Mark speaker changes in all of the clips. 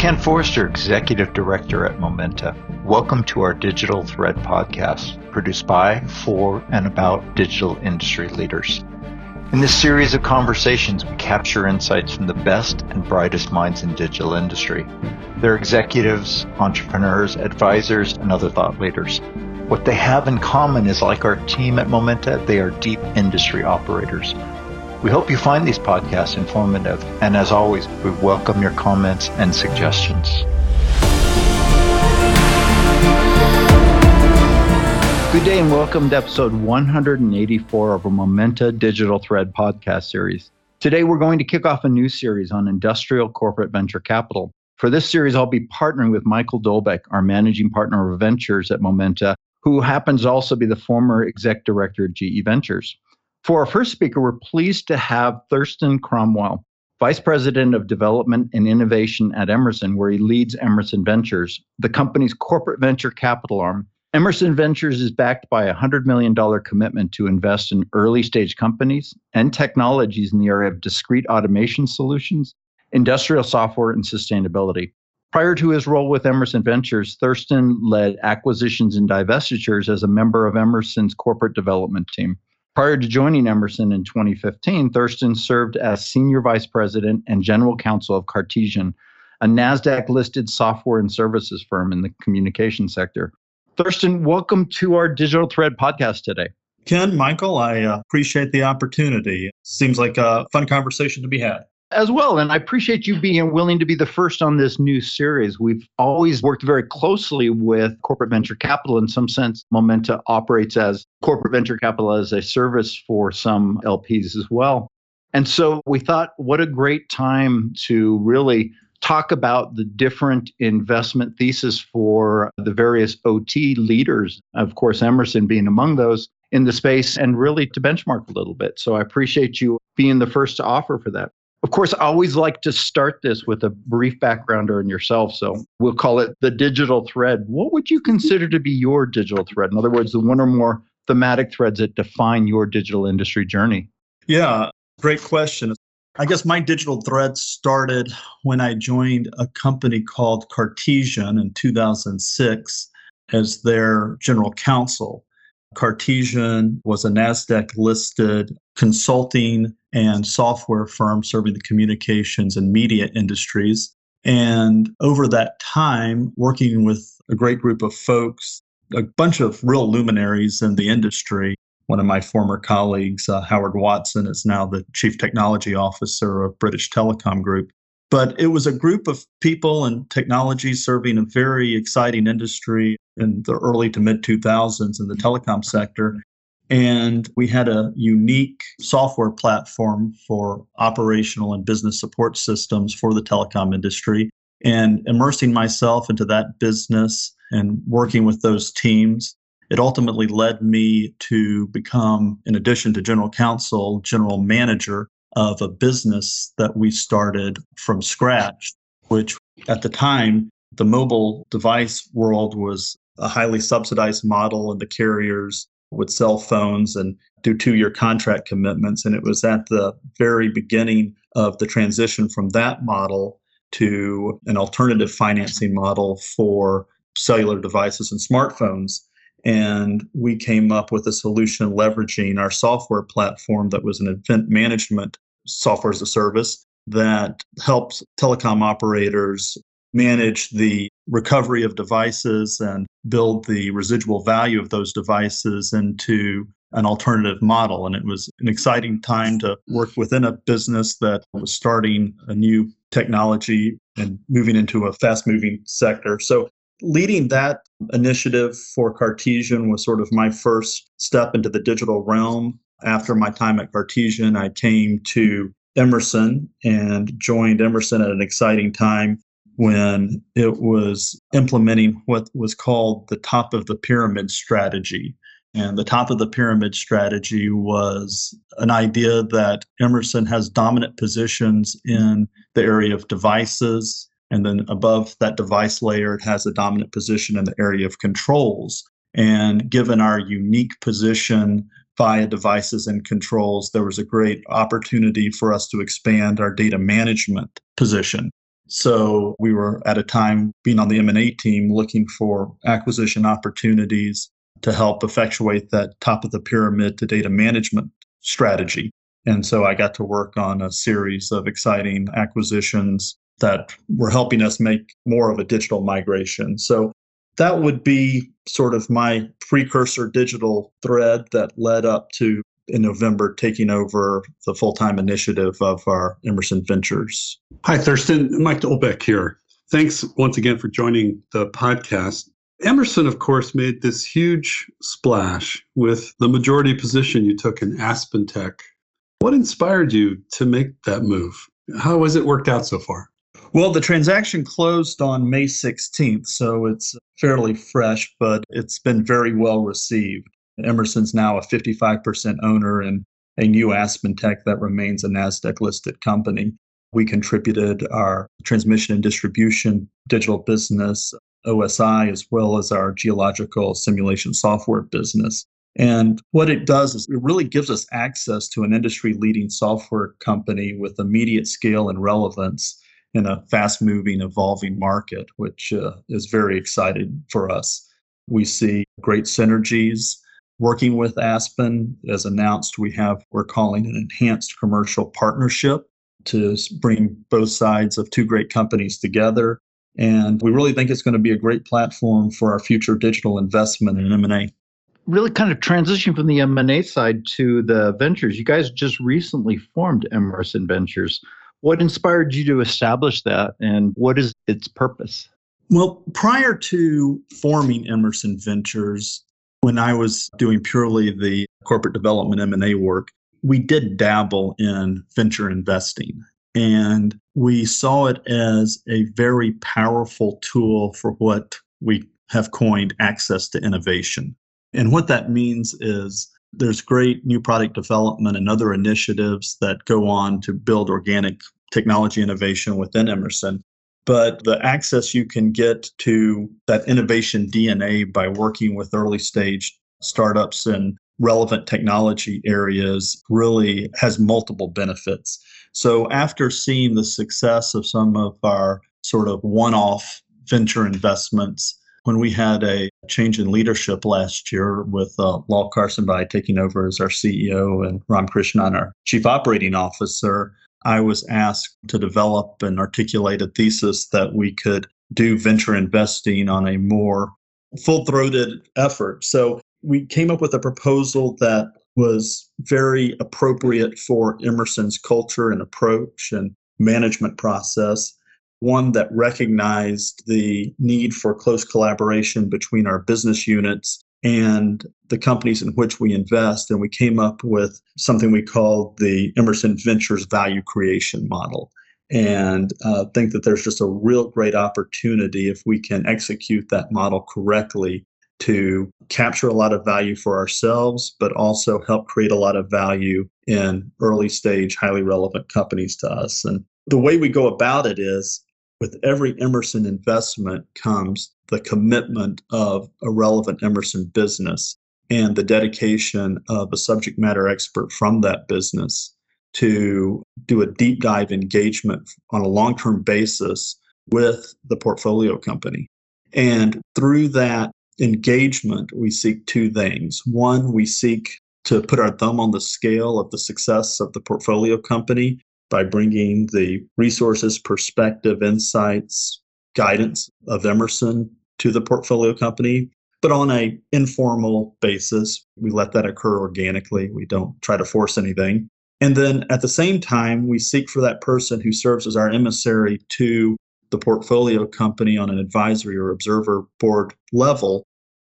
Speaker 1: Ken Forrester, Executive Director at Momenta. Welcome to our Digital Thread podcast, produced by, for, and about digital industry leaders. In this series of conversations, we capture insights from the best and brightest minds in digital industry. They're executives, entrepreneurs, advisors, and other thought leaders. What they have in common is like our team at Momenta, they are deep industry operators we hope you find these podcasts informative, and as always, we welcome your comments and suggestions. Good day and welcome to episode 184 of our Momenta Digital Thread podcast series. Today, we're going to kick off a new series on industrial corporate venture capital. For this series, I'll be partnering with Michael Dolbeck, our managing partner of ventures at Momenta, who happens to also be the former exec director of GE Ventures. For our first speaker, we're pleased to have Thurston Cromwell, Vice President of Development and Innovation at Emerson, where he leads Emerson Ventures, the company's corporate venture capital arm. Emerson Ventures is backed by a $100 million commitment to invest in early stage companies and technologies in the area of discrete automation solutions, industrial software, and sustainability. Prior to his role with Emerson Ventures, Thurston led acquisitions and divestitures as a member of Emerson's corporate development team. Prior to joining Emerson in 2015, Thurston served as Senior Vice President and General Counsel of Cartesian, a NASDAQ listed software and services firm in the communication sector. Thurston, welcome to our Digital Thread podcast today.
Speaker 2: Ken, Michael, I uh, appreciate the opportunity. Seems like a fun conversation to be had
Speaker 1: as well. And I appreciate you being willing to be the first on this new series. We've always worked very closely with corporate venture capital. In some sense, Momenta operates as corporate venture capital as a service for some LPs as well. And so we thought, what a great time to really talk about the different investment thesis for the various OT leaders, of course, Emerson being among those in the space, and really to benchmark a little bit. So I appreciate you being the first to offer for that. Of course, I always like to start this with a brief background on yourself. So we'll call it the digital thread. What would you consider to be your digital thread? In other words, the one or more thematic threads that define your digital industry journey.
Speaker 2: Yeah, great question. I guess my digital thread started when I joined a company called Cartesian in 2006 as their general counsel. Cartesian was a NASDAQ listed consulting and software firm serving the communications and media industries. And over that time, working with a great group of folks, a bunch of real luminaries in the industry. One of my former colleagues, uh, Howard Watson, is now the chief technology officer of British Telecom Group. But it was a group of people and technology serving a very exciting industry in the early to mid 2000s in the telecom sector. And we had a unique software platform for operational and business support systems for the telecom industry. And immersing myself into that business and working with those teams, it ultimately led me to become, in addition to general counsel, general manager of a business that we started from scratch, which at the time, the mobile device world was a highly subsidized model, and the carriers would cell phones and do two year contract commitments. And it was at the very beginning of the transition from that model to an alternative financing model for cellular devices and smartphones. And we came up with a solution leveraging our software platform that was an event management software as a service that helps telecom operators manage the recovery of devices and build the residual value of those devices into an alternative model. And it was an exciting time to work within a business that was starting a new technology and moving into a fast moving sector. So, leading that initiative for Cartesian was sort of my first step into the digital realm. After my time at Cartesian, I came to Emerson and joined Emerson at an exciting time when it was implementing what was called the top of the pyramid strategy. And the top of the pyramid strategy was an idea that Emerson has dominant positions in the area of devices. And then above that device layer, it has a dominant position in the area of controls. And given our unique position via devices and controls, there was a great opportunity for us to expand our data management position. So we were at a time being on the M&A team looking for acquisition opportunities to help effectuate that top of the pyramid to data management strategy. And so I got to work on a series of exciting acquisitions that were helping us make more of a digital migration. So that would be sort of my precursor digital thread that led up to in November taking over the full time initiative of our Emerson Ventures.
Speaker 3: Hi, Thurston. Mike Dolbeck here. Thanks once again for joining the podcast. Emerson, of course, made this huge splash with the majority position you took in AspenTech. What inspired you to make that move? How has it worked out so far?
Speaker 2: Well, the transaction closed on May 16th, so it's fairly fresh, but it's been very well received. Emerson's now a 55% owner in a new AspenTech that remains a NASDAQ listed company. We contributed our transmission and distribution digital business, OSI, as well as our geological simulation software business. And what it does is it really gives us access to an industry leading software company with immediate scale and relevance in a fast moving, evolving market, which uh, is very exciting for us. We see great synergies working with Aspen. As announced, we have, we're calling an enhanced commercial partnership to bring both sides of two great companies together. And we really think it's going to be a great platform for our future digital investment in M&A.
Speaker 1: Really kind of transition from the M&A side to the ventures. You guys just recently formed Emerson Ventures. What inspired you to establish that and what is its purpose?
Speaker 2: Well, prior to forming Emerson Ventures, when I was doing purely the corporate development M&A work, we did dabble in venture investing and we saw it as a very powerful tool for what we have coined access to innovation. And what that means is there's great new product development and other initiatives that go on to build organic technology innovation within Emerson. But the access you can get to that innovation DNA by working with early stage startups and relevant technology areas really has multiple benefits. So, after seeing the success of some of our sort of one off venture investments, when we had a change in leadership last year with uh, Lal Karsanbhai taking over as our CEO and Ram Krishnan, our chief operating officer, I was asked to develop and articulate a thesis that we could do venture investing on a more full throated effort. So we came up with a proposal that was very appropriate for Emerson's culture and approach and management process one that recognized the need for close collaboration between our business units and the companies in which we invest. And we came up with something we called the Emerson Ventures Value Creation Model. And uh, think that there's just a real great opportunity if we can execute that model correctly to capture a lot of value for ourselves, but also help create a lot of value in early stage, highly relevant companies to us. And the way we go about it is with every Emerson investment comes the commitment of a relevant Emerson business and the dedication of a subject matter expert from that business to do a deep dive engagement on a long term basis with the portfolio company. And through that engagement, we seek two things. One, we seek to put our thumb on the scale of the success of the portfolio company by bringing the resources, perspective, insights, guidance of Emerson to the portfolio company, but on a informal basis. We let that occur organically. We don't try to force anything. And then at the same time, we seek for that person who serves as our emissary to the portfolio company on an advisory or observer board level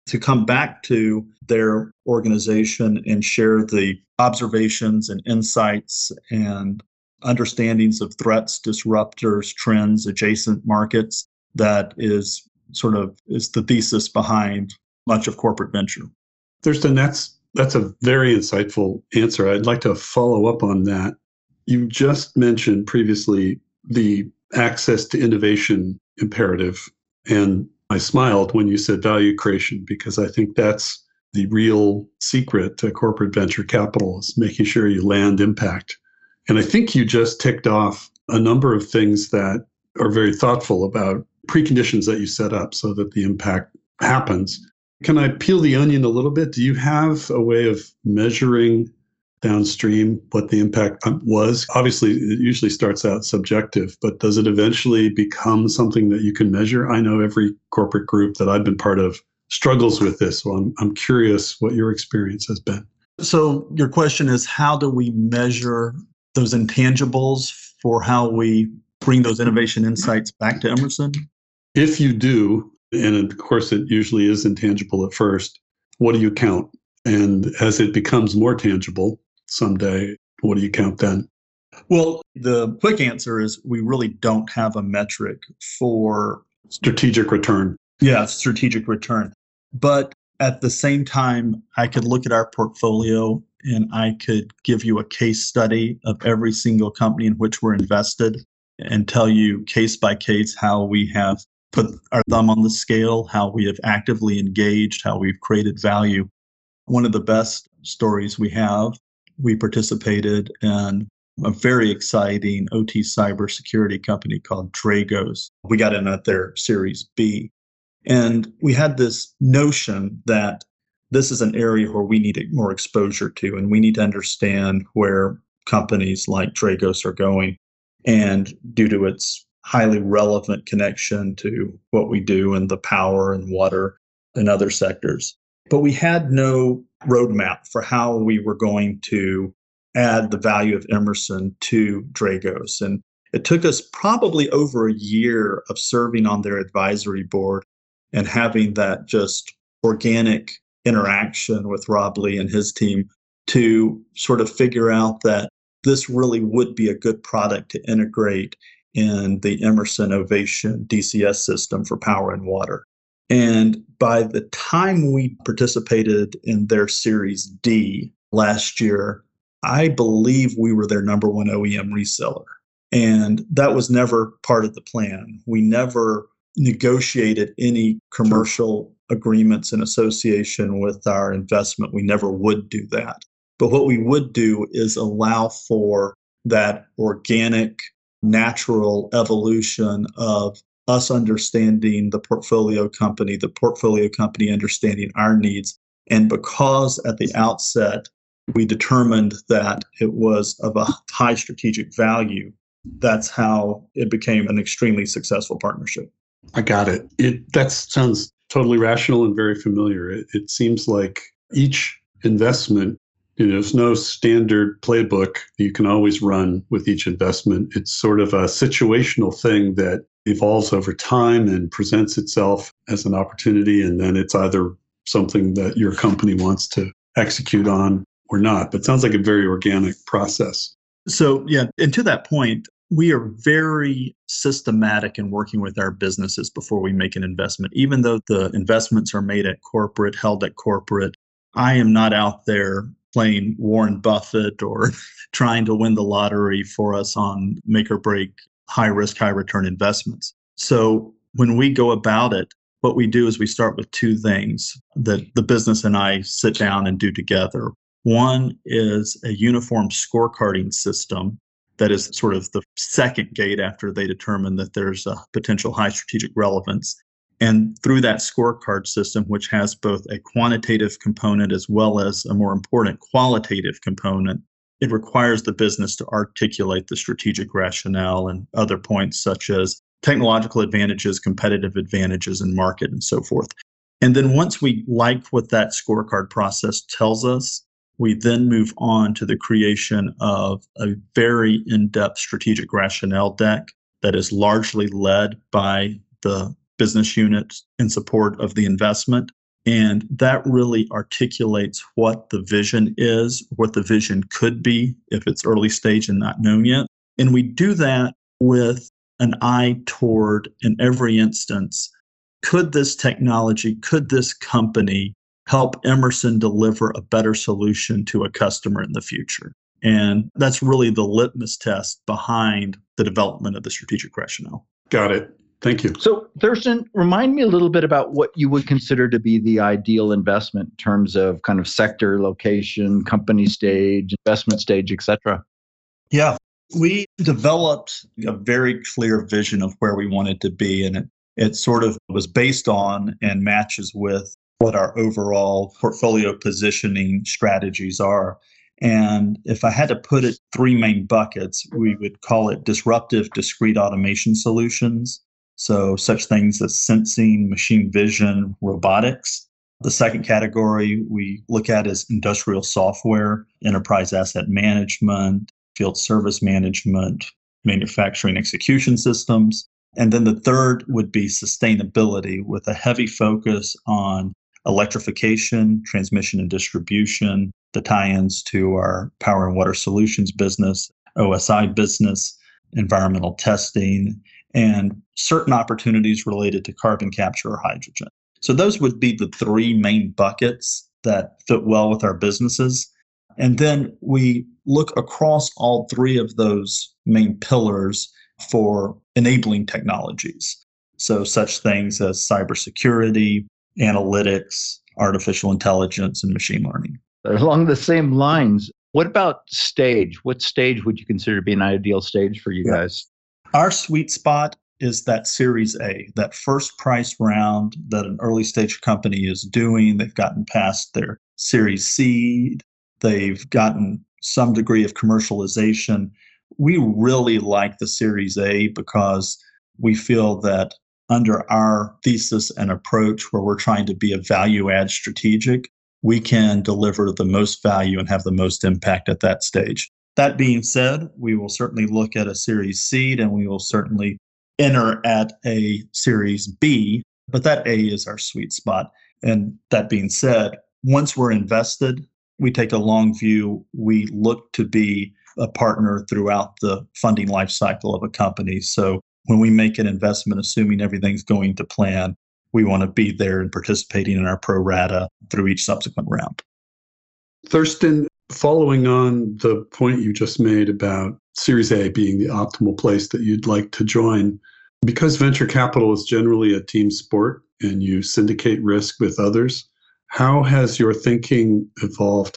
Speaker 2: to come back to their organization and share the observations and insights and understandings of threats, disruptors, trends, adjacent markets that is sort of is the thesis behind much of corporate venture.
Speaker 3: There's Thurston, that's that's a very insightful answer. I'd like to follow up on that. You just mentioned previously the access to innovation imperative. And I smiled when you said value creation because I think that's the real secret to corporate venture capital is making sure you land impact and I think you just ticked off a number of things that are very thoughtful about preconditions that you set up so that the impact happens. Can I peel the onion a little bit? Do you have a way of measuring downstream what the impact um, was? Obviously, it usually starts out subjective, but does it eventually become something that you can measure? I know every corporate group that I've been part of struggles with this. So I'm, I'm curious what your experience has been.
Speaker 2: So, your question is how do we measure those intangibles for how we bring those innovation insights back to Emerson?
Speaker 3: If you do, and of course it usually is intangible at first, what do you count? And as it becomes more tangible someday, what do you count then?
Speaker 2: Well, the quick answer is we really don't have a metric for
Speaker 3: strategic return.
Speaker 2: Yeah, strategic return. But at the same time, I could look at our portfolio and I could give you a case study of every single company in which we're invested and tell you case by case how we have put our thumb on the scale, how we have actively engaged, how we've created value. One of the best stories we have, we participated in a very exciting OT cybersecurity company called Dragos. We got in at their Series B. And we had this notion that this is an area where we need more exposure to, and we need to understand where companies like Dragos are going. And due to its highly relevant connection to what we do in the power and water and other sectors. But we had no roadmap for how we were going to add the value of Emerson to Dragos. And it took us probably over a year of serving on their advisory board and having that just organic interaction with Rob Lee and his team to sort of figure out that this really would be a good product to integrate in the Emerson Ovation DCS system for power and water. And by the time we participated in their Series D last year, I believe we were their number one OEM reseller. And that was never part of the plan. We never negotiated any commercial agreements in association with our investment. We never would do that. But what we would do is allow for that organic, natural evolution of us understanding the portfolio company, the portfolio company understanding our needs. And because at the outset, we determined that it was of a high strategic value, that's how it became an extremely successful partnership.
Speaker 3: I got it. It that sounds totally rational and very familiar. It, it seems like each investment, you know, there's no standard playbook you can always run with each investment. It's sort of a situational thing that evolves over time and presents itself as an opportunity. And then it's either something that your company wants to execute on or not. But sounds like a very organic process.
Speaker 2: So, yeah, and to that point, we are very systematic in working with our businesses before we make an investment. Even though the investments are made at corporate, held at corporate, I am not out there playing Warren Buffett or trying to win the lottery for us on make or break high risk, high return investments. So when we go about it, what we do is we start with two things that the business and I sit down and do together. One is a uniform scorecarding system that is sort of the second gate after they determine that there's a potential high strategic relevance. And through that scorecard system, which has both a quantitative component as well as a more important qualitative component, it requires the business to articulate the strategic rationale and other points such as technological advantages, competitive advantages in market, and so forth. And then once we like what that scorecard process tells us, we then move on to the creation of a very in depth strategic rationale deck that is largely led by the business unit in support of the investment. And that really articulates what the vision is, what the vision could be if it's early stage and not known yet. And we do that with an eye toward, in every instance, could this technology, could this company help Emerson deliver a better solution to a customer in the future. And that's really the litmus test behind the development of the strategic rationale.
Speaker 3: Got it. Thank you.
Speaker 1: So, Thurston, remind me a little bit about what you would consider to be the ideal investment in terms of kind of sector, location, company stage, investment stage, et cetera.
Speaker 2: Yeah. We developed a very clear vision of where we wanted to be, and it, it sort of was based on and matches with what our overall portfolio positioning strategies are. And if I had to put it three main buckets, we mm-hmm. would call it disruptive discrete automation solutions. So, such things as sensing, machine vision, robotics. The second category we look at is industrial software, enterprise asset management, field service management, manufacturing execution systems. And then the third would be sustainability with a heavy focus on electrification, transmission and distribution, the tie ins to our power and water solutions business, OSI business, environmental testing, and certain opportunities related to carbon capture or hydrogen. So, those would be the three main buckets that fit well with our businesses. And then we look across all three of those main pillars for enabling technologies. So, such things as cybersecurity, analytics, artificial intelligence, and machine learning.
Speaker 1: Along the same lines, what about stage? What stage would you consider to be an ideal stage for you guys?
Speaker 2: Our sweet spot is that Series A, that first price round that an early stage company is doing. They've gotten past their Series seed, they've gotten some degree of commercialization. We really like the Series A because we feel that under our thesis and approach, where we're trying to be a value add strategic, we can deliver the most value and have the most impact at that stage. That being said, we will certainly look at a Series seed and we will certainly enter at a Series B, but that A is our sweet spot. And that being said, once we're invested, we take a long view. We look to be a partner throughout the funding life cycle of a company. So when we make an investment, assuming everything's going to plan, we want to be there and participating in our pro rata through each subsequent round.
Speaker 3: Thurston, following on the point you just made about Series A being the optimal place that you'd like to join, because venture capital is generally a team sport and you syndicate risk with others, how has your thinking evolved?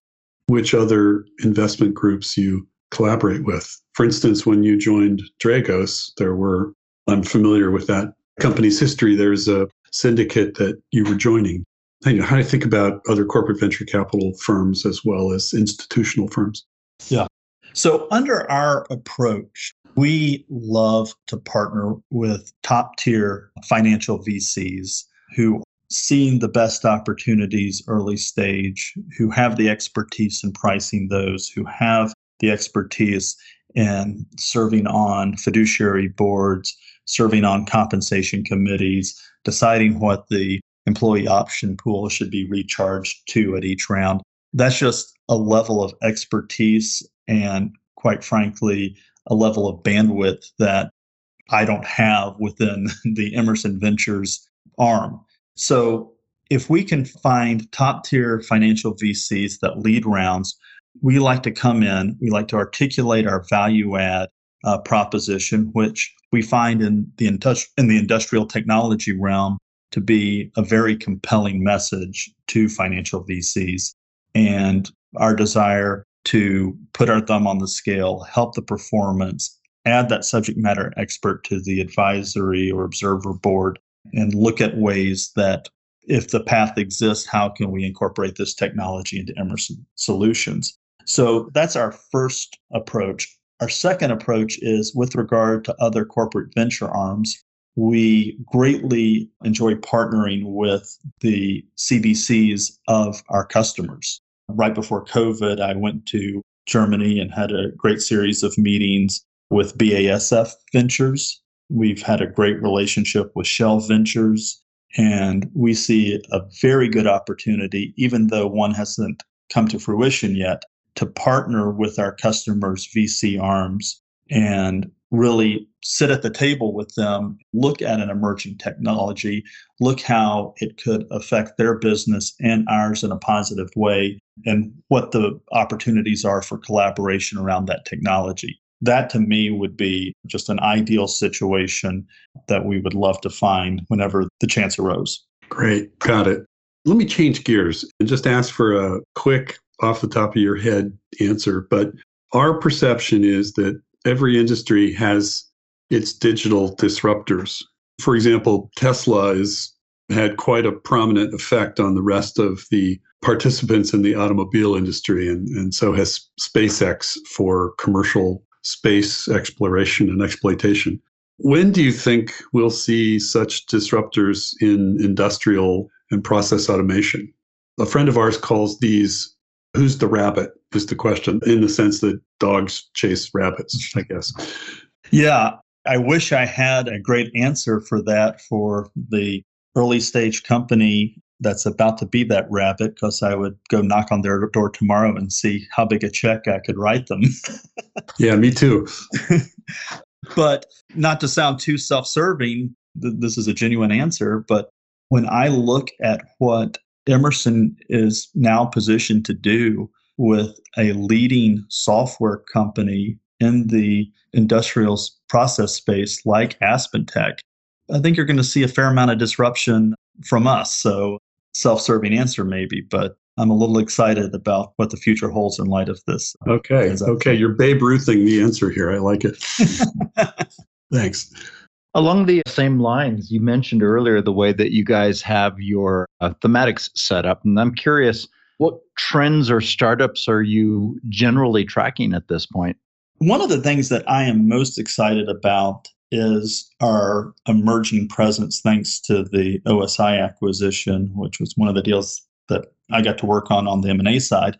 Speaker 3: Which other investment groups you collaborate with? For instance, when you joined Dragos, there were, I'm familiar with that company's history, there's a syndicate that you were joining. How do you think about other corporate venture capital firms as well as institutional firms?
Speaker 2: Yeah. So, under our approach, we love to partner with top tier financial VCs who seeing the best opportunities early stage, who have the expertise in pricing those, who have the expertise in serving on fiduciary boards, serving on compensation committees, deciding what the employee option pool should be recharged to at each round. That's just a level of expertise and, quite frankly, a level of bandwidth that I don't have within the Emerson Ventures arm. So, if we can find top tier financial VCs that lead rounds, we like to come in, we like to articulate our value add uh, proposition, which we find in the, industri- in the industrial technology realm to be a very compelling message to financial VCs. And our desire to put our thumb on the scale, help the performance, add that subject matter expert to the advisory or observer board, and look at ways that if the path exists, how can we incorporate this technology into Emerson solutions? So that's our first approach. Our second approach is with regard to other corporate venture arms. We greatly enjoy partnering with the CVCs of our customers. Right before COVID, I went to Germany and had a great series of meetings with BASF Ventures. We've had a great relationship with Shell Ventures, and we see a very good opportunity, even though one hasn't come to fruition yet, to partner with our customers' VC arms and really sit at the table with them, look at an emerging technology, look how it could affect their business and ours in a positive way, and what the opportunities are for collaboration around that technology. That to me would be just an ideal situation that we would love to find whenever the chance arose.
Speaker 3: Great. Got it. Let me change gears and just ask for a quick off the top of your head answer, but our perception is that every industry has its digital disruptors. For example, Tesla has had quite a prominent effect on the rest of the participants in the automobile industry, and, and so has SpaceX for commercial space exploration and exploitation. When do you think we'll see such disruptors in industrial and process automation? A friend of ours calls these who's the rabbit is the question in the sense that dogs chase rabbits, I guess.
Speaker 2: Yeah, I wish I had a great answer for that for the early stage company that's about to be that rabbit because I would go knock on their door tomorrow and see how big a check I could write them.
Speaker 3: yeah, me too.
Speaker 2: but not to sound too self serving, th- this is a genuine answer. But when I look at what Emerson is now positioned to do with a leading software company in the industrial process space like AspenTech, I think you're going to see a fair amount of disruption from us. So, self serving answer maybe, but I'm a little excited about what the future holds in light of this.
Speaker 3: Okay. Okay. You're Babe Ruthing the answer here. I like it. Thanks.
Speaker 1: Along the same lines, you mentioned earlier the way that you guys have your uh, thematics set up. And I'm curious, what trends or startups are you generally tracking at this point?
Speaker 2: One of the things that I am most excited about is our emerging presence thanks to the OSI acquisition, which was one of the deals that I got to work on on the M&A side,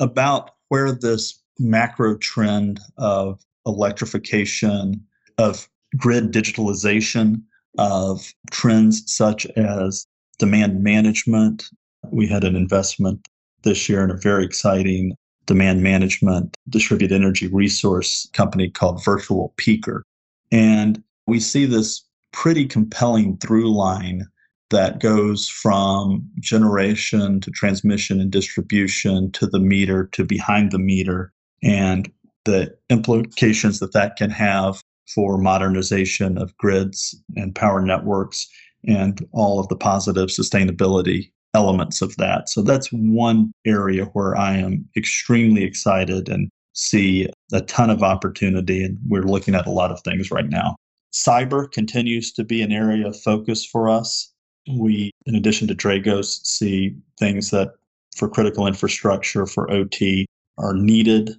Speaker 2: about where this macro trend of electrification, of grid digitalization of trends such as demand management. We had an investment this year in a very exciting demand management distributed energy resource company called Virtual Peaker. And we see this pretty compelling through line that goes from generation to transmission and distribution to the meter to behind the meter and the implications that that can have for modernization of grids and power networks and all of the positive sustainability elements of that. So that's one area where I am extremely excited and see a ton of opportunity. And we're looking at a lot of things right now. Cyber continues to be an area of focus for us. We, in addition to Dragos, see things that for critical infrastructure, for OT, are needed.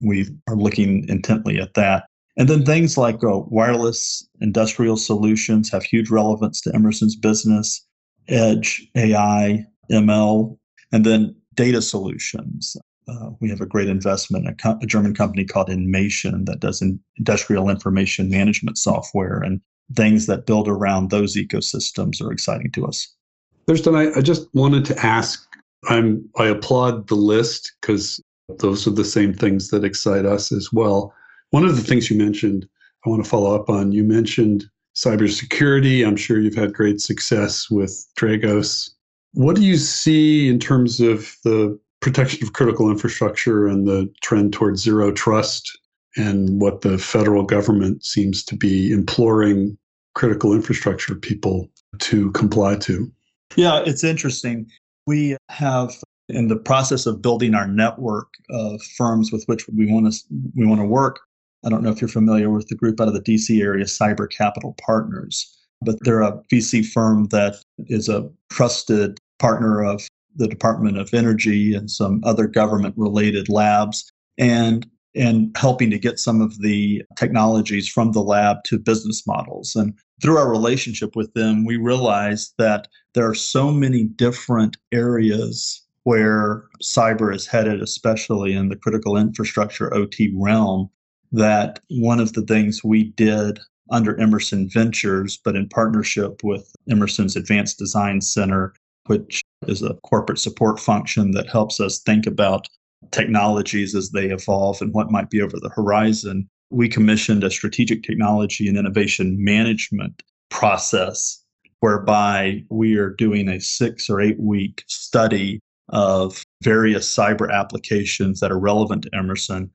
Speaker 2: We are looking intently at that. And then things like uh, wireless industrial solutions have huge relevance to Emerson's business, edge, AI, ML, and then data solutions. Uh, we have a great investment, a, co- a, German company called Inmation that does in industrial information management software, and things that build around those ecosystems are exciting to us.
Speaker 3: Thurston, I, I just wanted to ask. I'm I applaud the list because those are the same things that excite us as well. One of the things you mentioned, I want to follow up on. You mentioned cybersecurity. I'm sure you've had great success with Dragos. What do you see in terms of the protection of critical infrastructure and the trend towards zero trust and what the federal government seems to be imploring critical infrastructure people to comply to?
Speaker 2: Yeah, it's interesting. We have in the process of building our network of firms with which we want to we want to work I don't know if you're familiar with the group out of the DC area, Cyber Capital Partners, but they're a VC firm that is a trusted partner of the Department of Energy and some other government related labs and and helping to get some of the technologies from the lab to business models. And through our relationship with them, we realized that there are so many different areas where cyber is headed, especially in the critical infrastructure OT realm, that one of the things we did under Emerson Ventures, but in partnership with Emerson's Advanced Design Center, which is a corporate support function that helps us think about technologies as they evolve and what might be over the horizon. We commissioned a strategic technology and innovation management process whereby we are doing a six or eight week study of various cyber applications that are relevant to Emerson.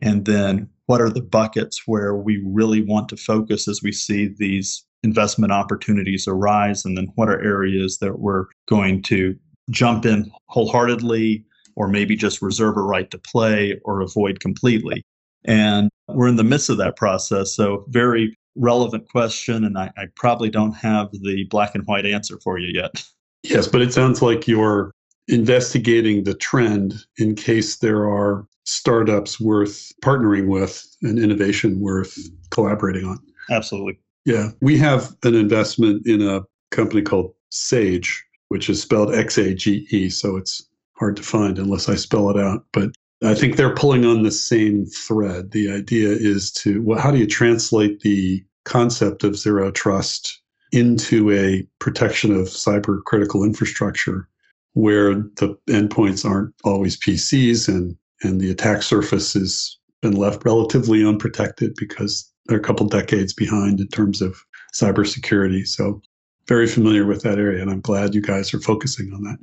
Speaker 2: And then what are the buckets where we really want to focus as we see these investment opportunities arise and then what are areas that we're going to jump in wholeheartedly or maybe just reserve a right to play or avoid completely And we're in the midst of that process. So, very relevant question. And I, I probably don't have the black and white answer for you yet.
Speaker 3: Yes, but it sounds like you're investigating the trend in case there are startups worth partnering with and innovation worth collaborating on.
Speaker 2: Absolutely.
Speaker 3: Yeah. We have an investment in a company called Xage, which is spelled X A G E. So it's hard to find unless I spell it out. But I think they're pulling on the same thread. The idea is to, well, how do you translate the concept of zero trust into a protection of cyber critical infrastructure where the endpoints aren't always PCs and, and the attack surface has been left relatively unprotected because they're a couple decades behind in terms of cybersecurity. So very familiar with that area, and I'm glad you guys are focusing on that.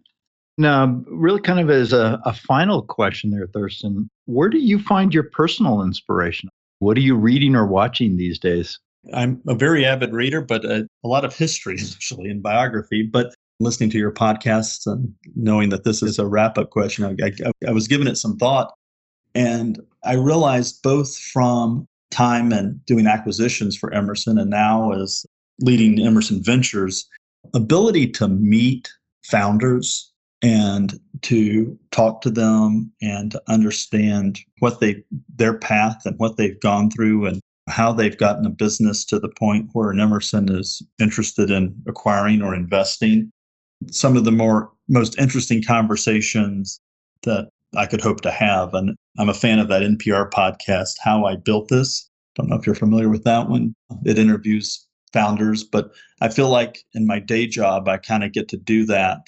Speaker 1: Now, really, kind of as a, a final question there, Thurston, where do you find your personal inspiration? What are you reading or watching these days?
Speaker 2: I'm a very avid reader, but a, a lot of history, actually, and biography. But listening to your podcasts and knowing that this is a wrap up question, I, I, I was giving it some thought. And I realized both from time and doing acquisitions for Emerson and now as leading Emerson Ventures, ability to meet founders and to talk to them and to understand what they their path and what they've gone through and how they've gotten a business to the point where an Emerson is interested in acquiring or investing. Some of the more most interesting conversations that I could hope to have. And I'm a fan of that NPR podcast, How I Built This. Don't know if you're familiar with that one. It interviews founders, but I feel like in my day job, I kind of get to do that,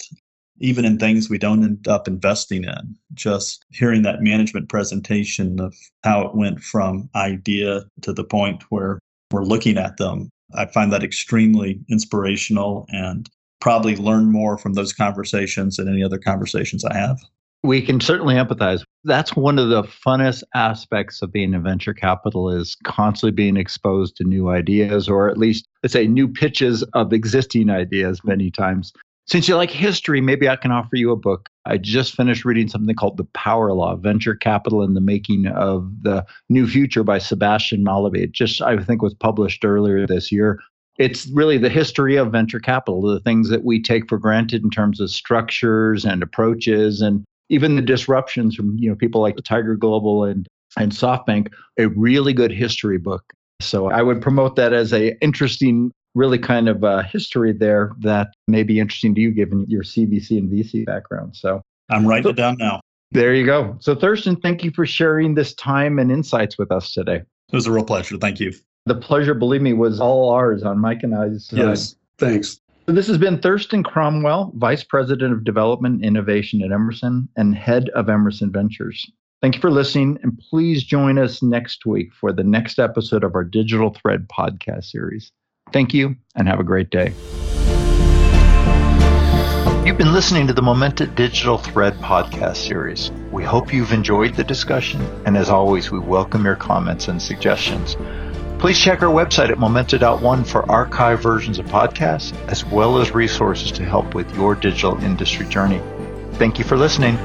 Speaker 2: even in things we don't end up investing in. Just hearing that management presentation of how it went from idea to the point where we're looking at them, I find that extremely inspirational and probably learn more from those conversations than any other conversations I have.
Speaker 1: We can certainly empathize. That's one of the funnest aspects of being a venture capital is constantly being exposed to new ideas or at least let's say new pitches of existing ideas many times. Since you like history, maybe I can offer you a book. I just finished reading something called The Power Law Venture Capital and the Making of the New Future by Sebastian. It just, I think, was published earlier this year. It's really the history of venture capital, the things that we take for granted in terms of structures and approaches and even the disruptions from you know people like Tiger Global and and SoftBank, a really good history book. So I would promote that as a interesting, really kind of uh, history there that may be interesting to you given your CVC and VC background. So
Speaker 2: I'm writing so, it down now.
Speaker 1: There you go. So Thurston, thank you for sharing this time and insights with us today.
Speaker 2: It was a real pleasure. Thank you.
Speaker 1: The pleasure, believe me, was all ours on Mike and I's
Speaker 3: side. Yes. Thanks.
Speaker 1: So this has been Thurston Cromwell, Vice President of Development and Innovation at Emerson and Head of Emerson Ventures. Thank you for listening, and please join us next week for the next episode of our Digital Thread podcast series. Thank you, and have a great day. You've been listening to the Momenta Digital Thread podcast series. We hope you've enjoyed the discussion, and as always, we welcome your comments and suggestions. Please check our website at momenta.one for archive versions of podcasts, as well as resources to help with your digital industry journey. Thank you for listening.